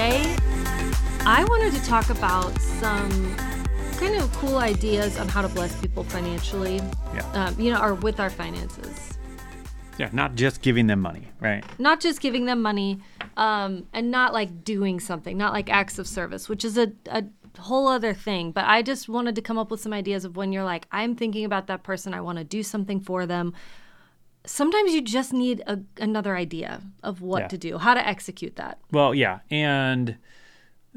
today I wanted to talk about some kind of cool ideas on how to bless people financially. Yeah. Um, you know, or with our finances. Yeah, not just giving them money, right? Not just giving them money, um, and not like doing something, not like acts of service, which is a, a whole other thing. But I just wanted to come up with some ideas of when you're like, I'm thinking about that person, I want to do something for them. Sometimes you just need a, another idea of what Yeah. to do, how to execute that. Well, yeah, and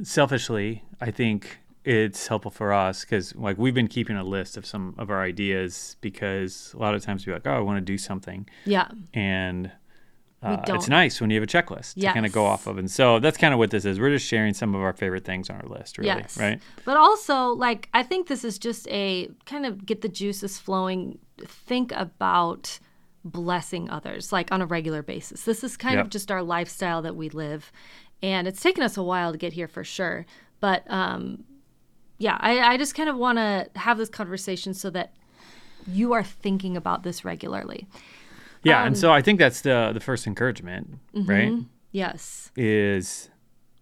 selfishly, I think it's helpful for us because like we've been keeping a list of some of our ideas because a lot of times we're like, oh, I want to do something, Yeah. and uh, it's nice when you have a checklist to kind of go off of. And so that's kind of what this is. We're just sharing some of our favorite things on our list, really, Yes. right? But also, like, I think this is just a kind of get the juices flowing. Think about blessing others, like on a regular basis. This is kind Yep. of just our lifestyle that we live. And it's taken us a while to get here for sure. But um, yeah, I, I just kind of want to have this conversation so that you are thinking about this regularly. Yeah, Um, and so I think that's the the first encouragement, right? Yes. is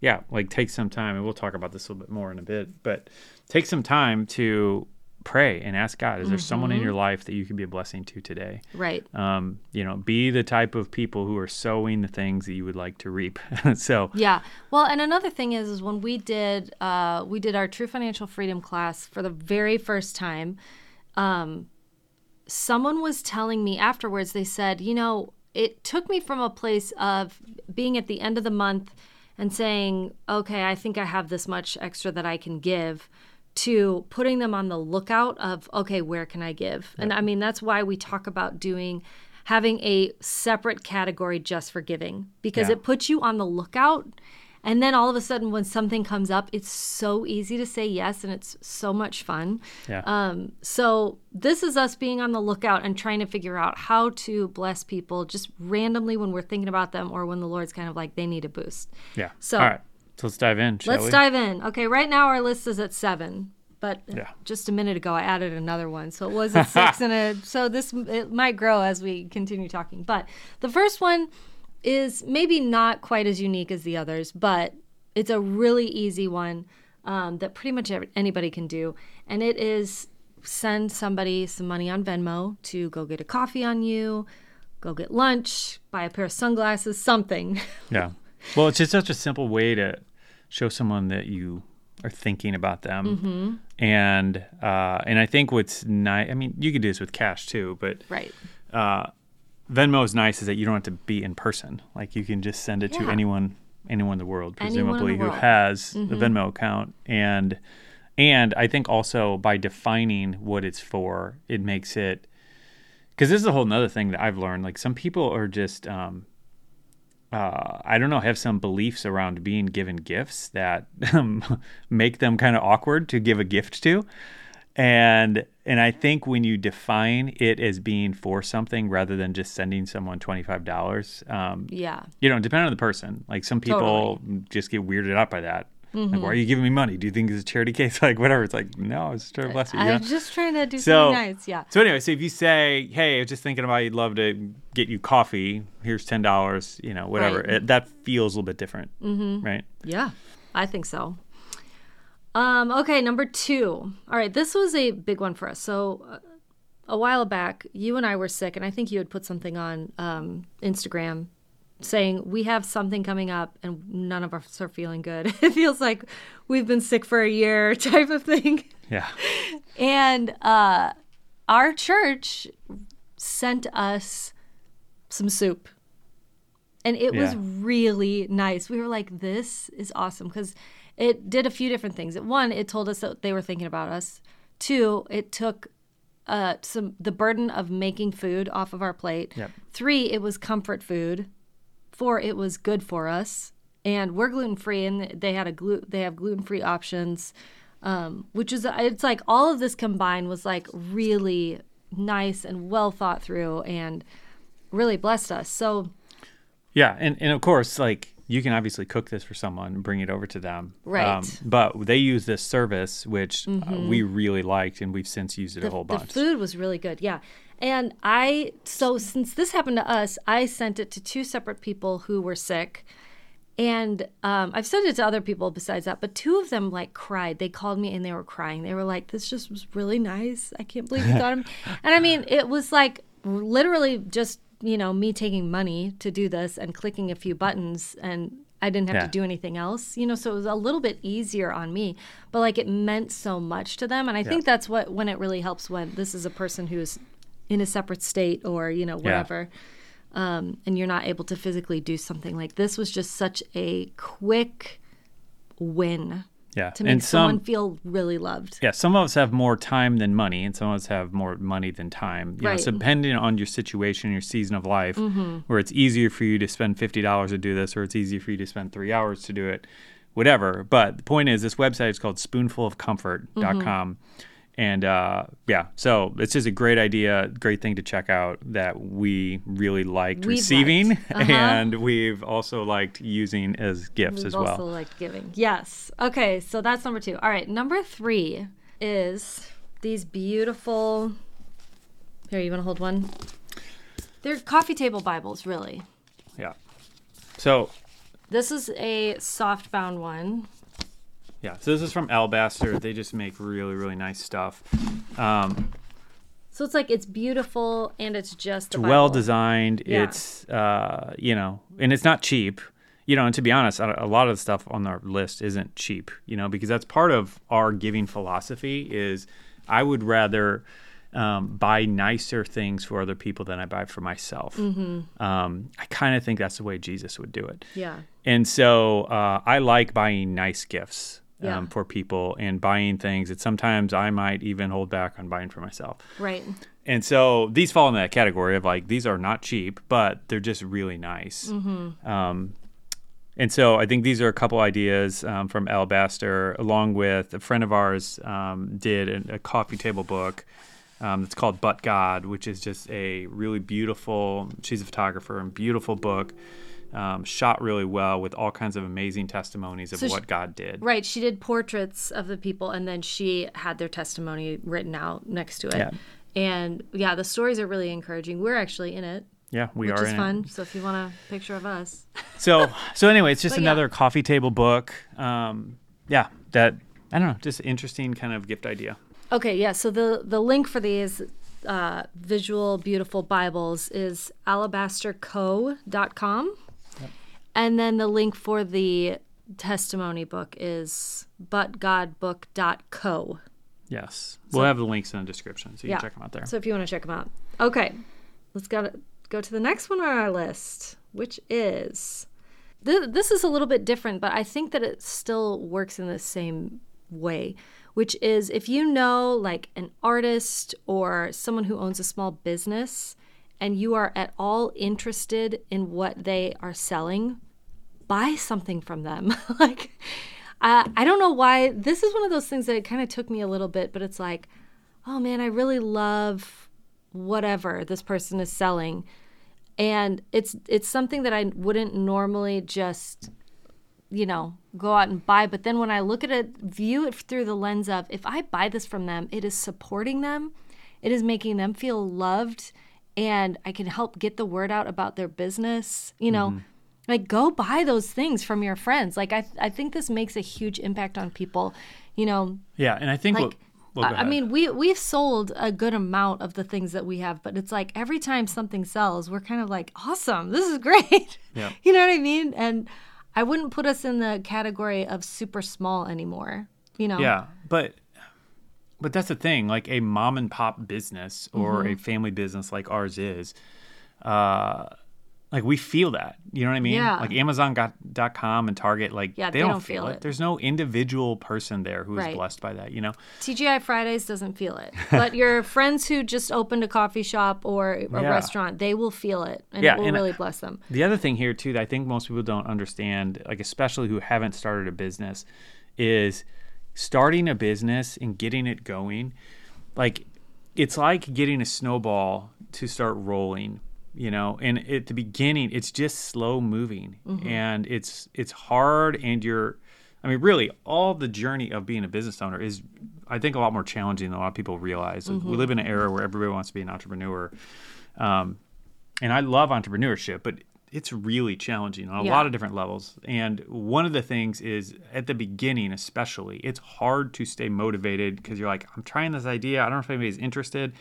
yeah like take some time and we'll talk about this a little bit more in a bit but take some time to pray and ask god is there someone Mm-hmm. in your life that you can be a blessing to today Right. um, you know be the type of people who are sowing the things that you would like to reap so Yeah. Well, and another thing is, is when we did uh, we did our True Financial Freedom class for the very first time, um, someone was telling me afterwards. They said, you know, it took me from a place of being at the end of the month and saying, okay, I think I have this much extra that I can give. To putting them on the lookout of, okay, where can I give? And I mean, that's why we talk about doing having a separate category just for giving because Yeah. it puts you on the lookout. And then all of a sudden, when something comes up, it's so easy to say yes and it's so much fun. yeah Um, so, this is us being on the lookout and trying to figure out how to bless people just randomly when we're thinking about them or when the Lord's kind of like they need a boost. yeah so- all right so let's dive in Let's we dive in. Okay, right now our list is at seven, but Yeah. just a minute ago I added another one, so it was at six, and a, so this it might grow as we continue talking. But the first one is maybe not quite as unique as the others, but it's a really easy one um, that pretty much anybody can do, and it is send somebody some money on Venmo to go get a coffee on you, go get lunch, buy a pair of sunglasses, something. Yeah. Well, it's just such a simple way to show someone that you are thinking about them. Mm-hmm. And uh, and I think what's nice, I mean, you could do this with cash too, but right. Venmo is nice is that you don't have to be in person. Like you can just send it to anyone anyone in the world, in the presumably, who world. Mm-hmm. has the Venmo account. And and I think also by defining what it's for, it makes it because this is a whole nother thing that I've learned. Like some people are just um, uh, I don't know, have some beliefs around being given gifts that um, make them kind of awkward to give a gift to. And and I think when you define it as being for something rather than just sending someone twenty five dollars, um, Yeah. you know, depending on the person. Like some people just get weirded out by that. Mm-hmm. Like, why are you giving me money? Do you think it's a charity case? Like whatever. It's like no, it's just trying to bless you. you know? I'm just trying to do So- something nice. Yeah. So anyway, so if you say, "Hey, I was just thinking about you'd love to get you coffee. Here's ten dollars. You know, whatever." Right. It, that feels a little bit different, mm-hmm. right? Yeah. I think so. Um, okay, number two. All right, this was a big one for us. So, uh, a while back, you and I were sick, and I think you had put something on um, Instagram saying we have something coming up and none of us are feeling good. it feels like we've been sick for a year, type of thing. Yeah, And uh, our church sent us some soup. And it was really nice. We were like, this is awesome because it did a few different things. One, it told us that they were thinking about us. Two, it took uh, some the burden of making food off of our plate. Yep. Three, it was comfort food. Four, it was good for us. And we're gluten free, and they had a glu- they have gluten free options um, which is it's like all of this combined was like really nice and well thought through and really blessed us. So yeah, and and of course, like you can obviously cook this for someone and bring it over to them, Um, Right. Mm-hmm. but they use this service, which uh, we really liked, and we've since used it a whole bunch. the food was really good, yeah. And I so since this happened to us, I sent it to two separate people who were sick, And um, I've sent it to other people besides that, but two of them like cried. They called me and they were crying. They were like, "This just was really nice. I can't believe you got him. And I mean, it was like literally just you know me taking money to do this and clicking a few buttons, and I didn't have Yeah. to do anything else. You know, so it was a little bit easier on me. But like it meant so much to them, and I think that's what when it really helps when this is a person who's in a separate state or you know whatever um, and you're not able to physically do something like this was just such a quick win Yeah. to make and someone some feel really loved. yeah, some of us have more time than money, and some of us have more money than time. You know, so depending on your situation, your season of life, Mm-hmm. where it's easier for you to spend fifty dollars to do this, or it's easier for you to spend three hours to do it, whatever. But the point is, this website is called spoonfulofcomfort.com. com, And uh, yeah, so it's just a great idea, great thing to check out that we really liked We've receiving, liked. Uh-huh. and we've also liked using as gifts We've as also well. liked giving. Yes. Okay, so that's number two. All right, number three is these beautiful. Here, you want to hold one? They're coffee table Bibles, really. Yeah. So This is a soft bound one. Yeah, so this is from Alabaster. They just make really, really nice stuff. Um, So it's like it's beautiful and it's just it's well designed. Yeah. It's, uh, you know, and it's not cheap. You know, and to be honest, a lot of the stuff on our list isn't cheap. You know, because that's part of our giving philosophy. Is I would rather um, buy nicer things for other people than I buy for myself. Mm-hmm. Um, I kind of think that's the way Jesus would do it. Yeah. And so uh, I like buying nice gifts um, for people and buying things that sometimes I might even hold back on buying for myself. Right. And so these fall in that category of like, these are not cheap, but they're just really nice. Mm-hmm. Um, and so I think these are a couple ideas um, from Alabaster, along with a friend of ours um, did a, a coffee table book. Um, it's called But God, which is just a really beautiful. She's a photographer and beautiful book, um, shot really well with all kinds of amazing testimonies of So she- what God did. Right. She did portraits of the people and then she had their testimony written out next to it. Yeah. And yeah, the stories are really encouraging. We're actually in it, Yeah, we which are is in fun. it. So if you want a picture of us, So so anyway, it's just But yeah. another coffee table book. Um, yeah, that I don't know, just interesting kind of gift idea. Okay, yeah. So the the link for these uh, visual beautiful Bibles is alabasterco.com. And then the link for the testimony book is butgodbook.co. Yes, we'll have the links in the description, so you Yeah. can check them out there. So if you want to check them out. Okay. Let's go to, go to the next one on our list, which is th- this is a little bit different, but I think that it still works in the same way, which is if you know like an artist or someone who owns a small business and you are at all interested in what they are selling, buy something from them. like, uh, I don't know why. This is one of those things that it kind of took me a little bit, but it's like, oh man, I really love whatever this person is selling, and it's it's something that I wouldn't normally just you know go out and buy but then when i look at it view it through the lens of if i buy this from them it is supporting them it is making them feel loved and i can help get the word out about their business you know? Mm-hmm. Like go buy those things from your friends. Like i i think this makes a huge impact on people you know? Yeah, and I think like what, well, go I- I mean we we've sold a good amount of the things that we have but it's like every time something sells we're kind of like awesome this is great. Yeah. you know what I mean? And I wouldn't put us in the category of super small anymore you know? Yeah, but but that's the thing. Like a mom and pop business or Mm-hmm. a family business like ours is, uh, like we feel that. You know what I mean? Yeah. Like Amazon.com and Target, like Yeah, they, they don't, don't feel feel it. it. There's no individual person there who is Right. blessed by that. You know? TGI Fridays doesn't feel it but your friends who just opened a coffee shop or a Yeah. restaurant they will feel it and Yeah, it will and- really bless them The other thing here too that I think most people don't understand, like especially who haven't started a business, is starting a business and getting it going. Like it's like getting a snowball to start rolling, you know. And at the beginning, it's just slow moving, and it's it's hard, and you're. I mean, really, all the journey of being a business owner is, I think, a lot more challenging than a lot of people realize. We live in an era where everybody wants to be an entrepreneur, um, and I love entrepreneurship, but it's really challenging on a Yeah. lot of different levels. And one of the things is at the beginning, especially, it's hard to stay motivated because you're like, I'm trying this idea. I don't know if anybody's interested.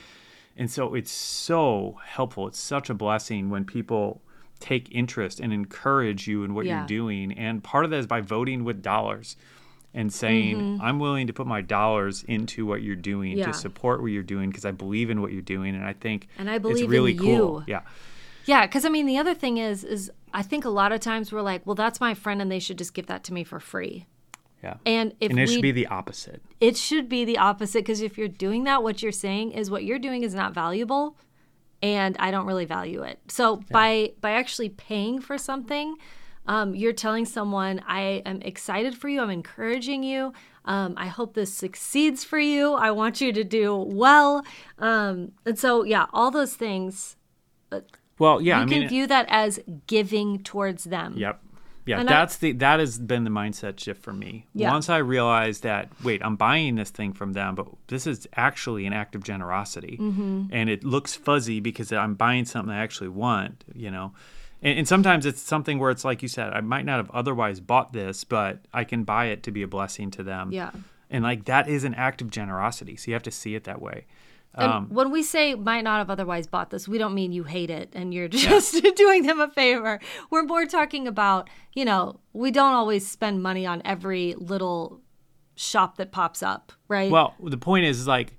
And so it's so helpful. It's such a blessing when people take interest and encourage you in what Yeah. you're doing. And part of that is by voting with dollars and saying, I'm willing to put my dollars into what you're doing Mm-hmm. Yeah. to support what you're doing because I believe in what you're doing. And I think And I believe it's really cool. Yeah. Yeah, because I mean, the other thing is, is I think a lot of times we're like, well, that's my friend, and they should just give that to me for free. Yeah. And if and it we, should be the opposite. it should be the opposite. Because if you're doing that, what you're saying is what you're doing is not valuable, and I don't really value it. So by by actually paying for something, um, you're telling someone, I am excited for you. I'm encouraging you. Um, I hope this succeeds for you. I want you to do well. Um, and so, yeah, all those things Well, yeah, you I can mean, view that as giving towards them. Yep. Yeah, And I- that's the that has been the mindset shift for me. Yeah. Once I realized that wait, I'm buying this thing from them, but this is actually an act of generosity, Mm-hmm. and it looks fuzzy because I'm buying something I actually want. You know, and, and sometimes it's something where it's like you said, I might not have otherwise bought this, but I can buy it to be a blessing to them. Yeah. and like that is an act of generosity. So you have to see it that way. And Um, when we say might not have otherwise bought this, we don't mean you hate it and you're just doing them a favor. We're more talking about, you know, we don't always spend money on every little shop that pops up, right? Well, the point is, is like,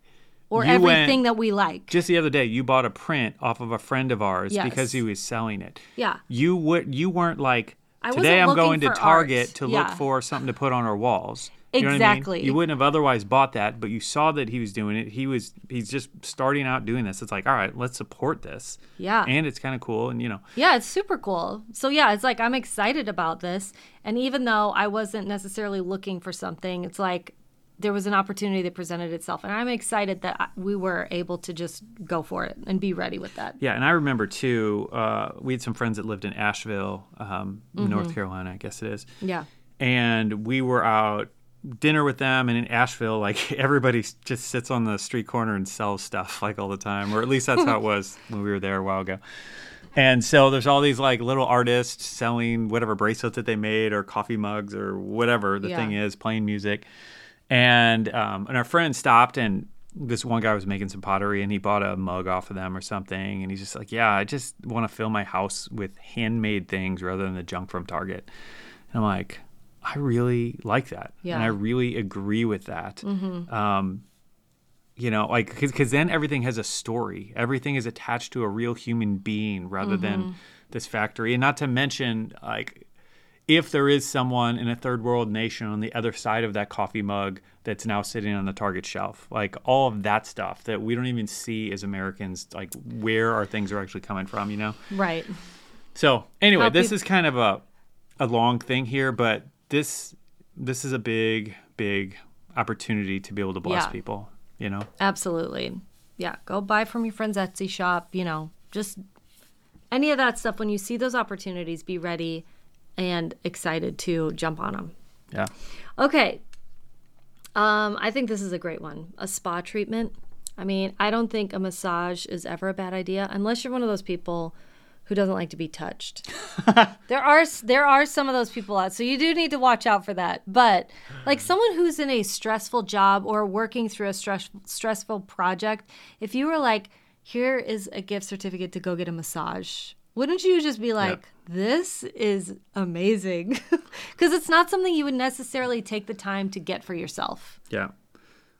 or everything went- that we like. just the other day you bought a print off of a friend of ours Yes. because he was selling it. Yeah. You would you weren't like today I'm going to Target art." to Yeah. look for something to put on our walls. You what I mean? Exactly. You wouldn't have otherwise bought that, but you saw that he was doing it. He was he's just starting out doing this. It's like, all right, let's support this. Yeah. And it's kind of cool and you know, Yeah, it's super cool. So yeah, it's like I'm excited about this. And even though I wasn't necessarily looking for something, it's like there was an opportunity that presented itself. And I'm excited that we were able to just go for it and be ready with that. Yeah, and I remember too. Uh, we had some friends that lived in Asheville, um, Mm-hmm. North Carolina, I guess it is. Yeah. and we were out dinner with them and in asheville like everybody just sits on the street corner and sells stuff like all the time or at least that's how it was when we were there a while ago. And so there's all these like little artists selling whatever bracelets that they made or coffee mugs or whatever the Yeah. thing is playing music. And um, and our friend stopped and this one guy was making some pottery and he bought a mug off of them or something and he's just like yeah i just want to fill my house with handmade things rather than the junk from target. And i'm like i really like that. Yeah. and i really agree with that. Um, you know like because then everything has a story. Everything is attached to a real human being rather than this factory. And not to mention like if there is someone in a third world nation on the other side of that coffee mug that's now sitting on the target shelf like all of that stuff that we don't even see as americans like where our things are actually coming from you know? Right. so anyway How this is kind of a a long thing here but this this is a big big opportunity to be able to bless Yeah. people you know Absolutely. Yeah. Go buy from your friend's Etsy shop, you know, just any of that stuff. When you see those opportunities, be ready and excited to jump on them. yeah Okay. Um, I think this is a great one. A spa treatment. I mean, I don't think a massage is ever a bad idea unless you're one of those people who doesn't like to be touched. there are there are some of those people out, so you do need to watch out for that. But like someone who's in a stressful job or working through a stress, stressful project, if you were like, "Here is a gift certificate to go get a massage," wouldn't you just be like, "This is amazing," because it's not something you would necessarily take the time to get for yourself. Yeah.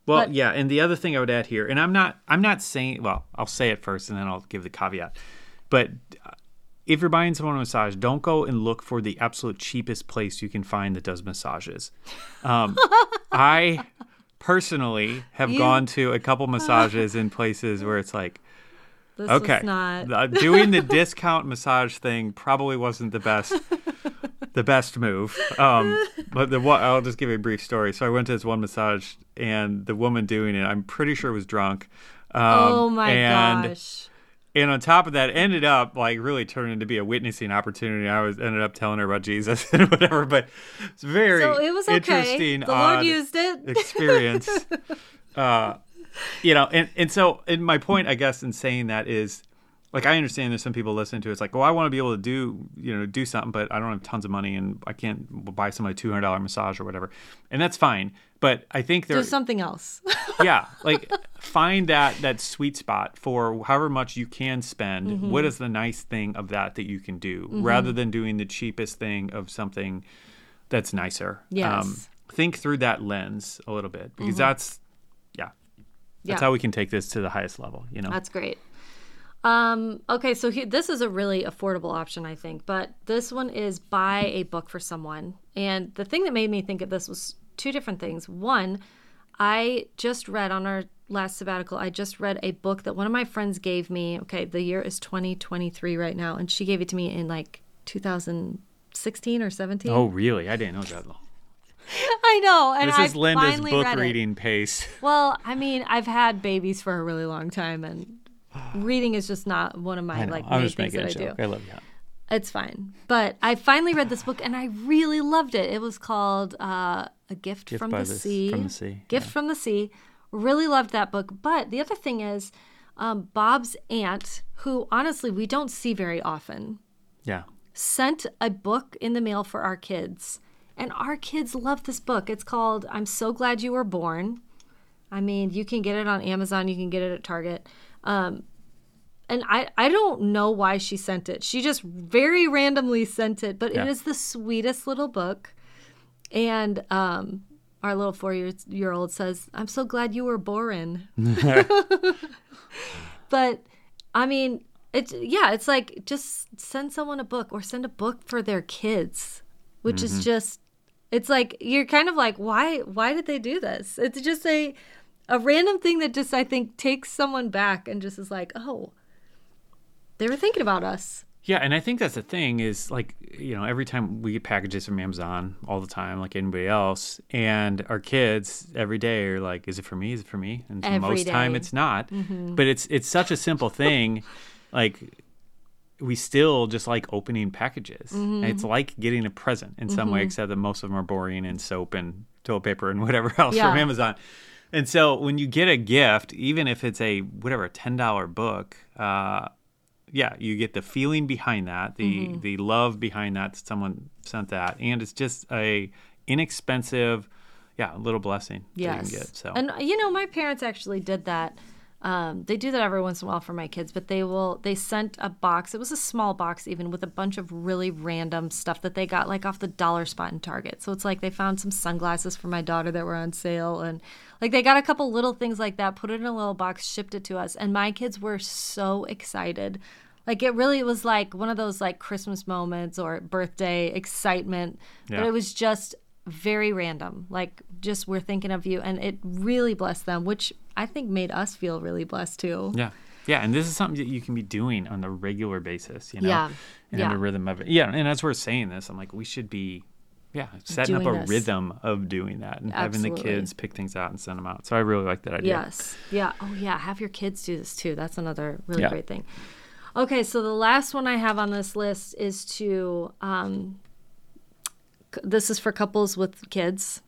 Well, But- yeah, and the other thing I would add here, and I'm not, I'm not saying, well, I'll say it first, and then I'll give the caveat. But uh, if you're buying someone a massage, don't go and look for the absolute cheapest place you can find that does massages. Um, I personally have You- gone to a couple massages in places where it's like, This okay, not. doing the discount massage thing probably wasn't the best the best move. Um, but the one, I'll just give you a brief story. So I went to this one massage, and the woman doing it, I'm pretty sure was drunk. Um, oh my and, gosh. And on top of that, ended up like really turning to be a witnessing opportunity. I was ended up telling her about Jesus and whatever. But it's very So it was okay. interesting. The Lord used it. experience. uh, you know, and, and so and my point, I guess, in saying that is like I understand there's some people listening to it, it's like, well, I want to be able to do you know do something, but I don't have tons of money and I can't buy somebody a two hundred dollar massage or whatever, and that's fine. But I think there's something else. yeah, like find that that sweet spot for however much you can spend. Mm-hmm. What is the nice thing of that that you can do, rather than doing the cheapest thing of something that's nicer. Um, Yes. Mm-hmm. think through that lens a little bit because that's yeah, that's Yeah. how we can take this to the highest level. You know. That's great. Um, okay, so here, this is a really affordable option, I think, but this one is buy a book for someone. And the thing that made me think of this was two different things. One, I just read on our last sabbatical, I just read a book that one of my friends gave me. Okay, the year is 2023 right now, and she gave it to me in like 2016 or 17. oh, really? I didn't know that. long. I know. And This I is Linda's book read reading pace. Well, I mean, I've had babies for a really long time, and reading is just not one of my like I'm main things that I joke. do. I love you. It's fine. But I finally read this book and I really loved it. It was called uh, A Gift, Gift from, the sea. from the Sea, Gift from the Sea. Really loved that book. But the other thing is, um, Bob's aunt, who honestly we don't see very often, Yeah. sent a book in the mail for our kids. And our kids love this book. It's called I'm So Glad You Were Born. I mean, you can get it on Amazon, you can get it at Target. Um, and I, I don't know why she sent it. She just very randomly sent it, but Yeah. it is the sweetest little book. And um, our little four year, year old says, I'm so glad you were born. but I mean, it's yeah, it's like just send someone a book or send a book for their kids, which Mm-hmm. is just it's like you're kind of like why why did they do this? It's just a a random thing that just I think takes someone back and just is like, "Oh, they were thinking about us." Yeah, and I think that's the thing is like you know every time we get packages from Amazon all the time, like anybody else, and our kids every day are like, "Is it for me? Is it for me?" And Every most time it's not. Mm-hmm. But it's it's such a simple thing, like we still just like opening packages. It's mm-hmm. like getting a present in some way, mm-hmm. except that most of them are boring and soap and toilet paper and whatever else Yeah. from Amazon. And so when you get a gift, even if it's a whatever ten dollar book, uh, yeah, you get the feeling behind that, the Mm-hmm. the love behind that. Someone sent that, and it's just a inexpensive, yeah, little blessing Yes. you can get. So And you know, my parents actually did that. Um, they do that every once in a while for my kids, but they will. They sent a box. It was a small box, even with a bunch of really random stuff that they got like off the dollar spot in Target. So it's like they found some sunglasses for my daughter that were on sale, and like they got a couple little things like that, put it in a little box, shipped it to us, and my kids were so excited. Like it really was like one of those like Christmas moments or birthday excitement, but it was just very random. Like just we're thinking of you, and it really blessed them, which I think made us feel really blessed too. yeah, yeah, and this is something that you can be doing on a regular basis. You know, Yeah. and Yeah. the rhythm of it. Yeah, and as we're saying this, I'm like, we should be. Yeah, setting Doing up a this. rhythm of doing that and having the kids pick things out and send them out. So I really like that idea. Yes. Yeah. Oh, yeah. Have your kids do this too. That's another really Yeah. great thing. Okay, so the last one I have on this list is to. Um, this is for couples with kids,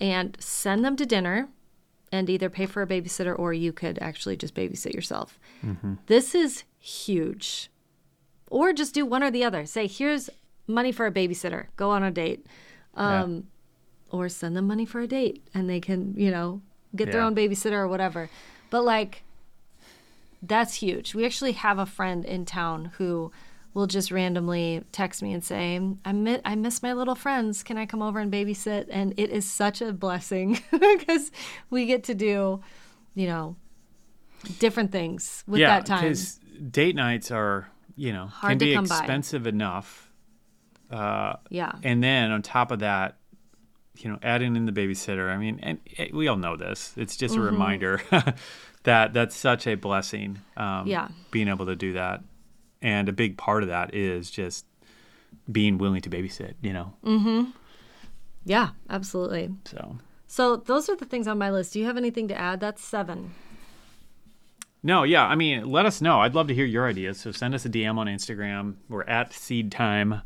and send them to dinner, and either pay for a babysitter or you could actually just babysit yourself. This is huge. Or just do one or the other. Say, here's money for a babysitter. Go on a date. Yeah. Um, or send them money for a date and they can, you know, get their own babysitter or whatever. But like, that's huge. We actually have a friend in town who will just randomly text me and say, I, mi- I miss my little friends. Can I come over and babysit? And it is such a blessing because we get to do, you know, different things with yeah, that time. because date nights are you know Hard can be come by. expensive enough. Uh, Yeah. and then on top of that, you know, adding in the babysitter. I mean, and it, we all know this. It's just Mm-hmm. a reminder that that's such a blessing. Um, Yeah. being able to do that, and a big part of that is just being willing to babysit. You know, mm-hmm Yeah, absolutely. so. So those are the things on my list. Do you have anything to add? That's seven. No, yeah. I mean, let us know. I'd love to hear your ideas. So send us a DM on Instagram. We're at Seed Time.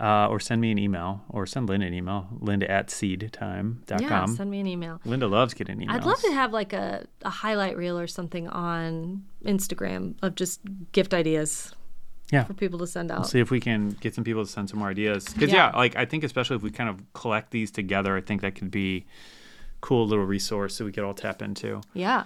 uh, or send me an email, or send Linda an email, linda at seedtime.com. Yeah, send me an email. Linda loves getting emails. I'd love to have like a, a highlight reel or something on Instagram of just gift ideas yeah. for people to send out. We'll See if we can get some people to send some more ideas. Because Yeah. yeah. like I think especially if we kind of collect these together, I think that could be cool little resource that we could all tap into. Yeah.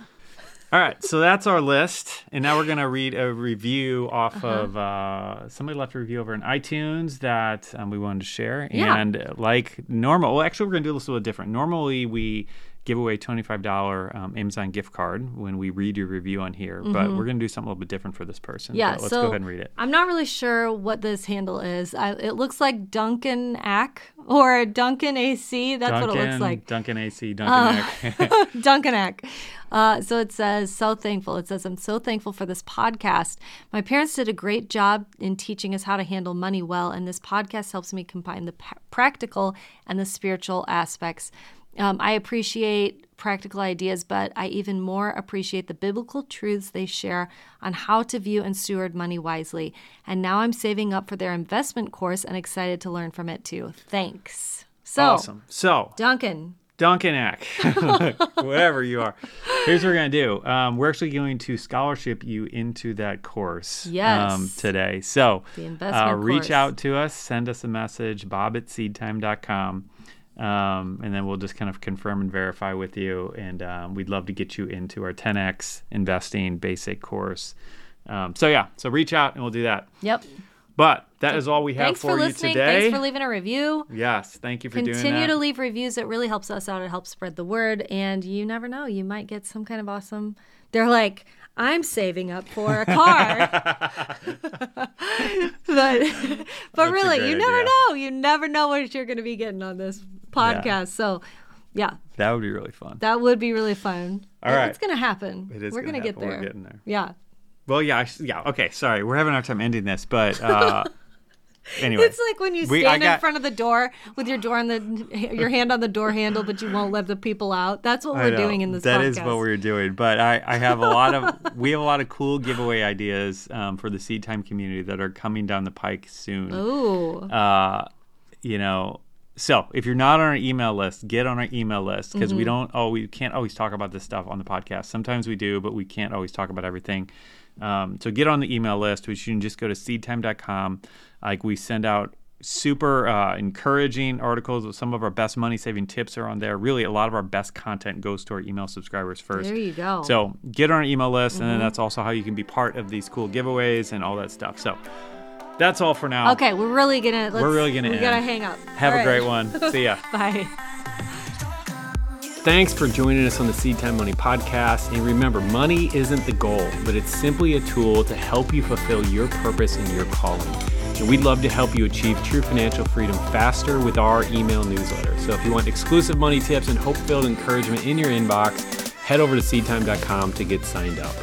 All right, so that's our list, and now we're gonna read a review off Uh-huh. of uh, somebody left a review over in iTunes that um, we wanted to share. Yeah. And uh, like normal, well, actually, we're gonna do this a little different. Normally, we give away twenty five dollar um, Amazon gift card when we read your review on here, but we're gonna do something a little bit different for this person. Mm-hmm. Yeah. Let's so go ahead and read it. I'm not really sure what this handle is. I, it looks like Duncan Ack or Duncan AC. That's what it looks like. Uh, Duncan AC, Duncan Eck. Duncan Eck. Uh, so it says, so thankful. It says, I'm so thankful for this podcast. My parents did a great job in teaching us how to handle money well, and this podcast helps me combine the pa- practical and the spiritual aspects. Um, I appreciate practical ideas, but I even more appreciate the biblical truths they share on how to view and steward money wisely. And now I'm saving up for their investment course and excited to learn from it too. Thanks. So, awesome. So Duncan, Duncan Eck, whatever you are. Here's what we're going to do. Um, we're actually going to scholarship you into that course Yes. um, today. So The investment uh, reach course. out to us, send us a message, bob at seedtime.com. Um, and then we'll just kind of confirm and verify with you. And um, we'd love to get you into our 10x investing basic course. Um, so, yeah, so reach out and we'll do that. yep. But that is all we have Thanks for, for you listening. today. Thanks for leaving a review. yes, thank you for doing that. Continue to leave reviews. It really helps us out. It helps spread the word. And you never know, you might get some kind of awesome. They're like, I'm saving up for a car. but but really, you never idea. know. You never know what you're going to be getting on this podcast. So, yeah, that would be really fun. that would be really fun. All right. It's going to happen. It is We're gonna get there. We're getting there. Yeah. Well, yeah, I, yeah. Okay, sorry, we're having our time ending this, but uh, anyway, It's like when you We- stand in got- front of the door with your door on the your hand on the door handle, but you won't let the people out. That's what we're know, doing in this That podcast. is what we're doing. But I, I have a lot of we have a lot of cool giveaway ideas um, for the Seed Time community that are coming down the pike soon. Ooh. Uh, you know. So if you're not on our email list, get on our email list because Mm-hmm. we don't oh we can't always talk about this stuff on the podcast. Sometimes we do, but we can't always talk about everything. Um, so get on the email list, which you can just go to seedtime.com. Like we send out super uh, encouraging articles. Some of our best money saving tips are on there. Really, a lot of our best content goes to our email subscribers first. There you go. So get on our email list, and then Mm-hmm. that's also how you can be part of these cool giveaways and all that stuff. So that's all for now. Okay, we're really gonna. Let's, We're really gonna We end. gotta hang up. Have All a right. great one. See ya. Bye. Thanks for joining us on the Seed Time Money podcast. And remember, money isn't the goal, but it's simply a tool to help you fulfill your purpose and your calling. And we'd love to help you achieve true financial freedom faster with our email newsletter. So if you want exclusive money tips and hope filled encouragement in your inbox, head over to seedtime.com to get signed up.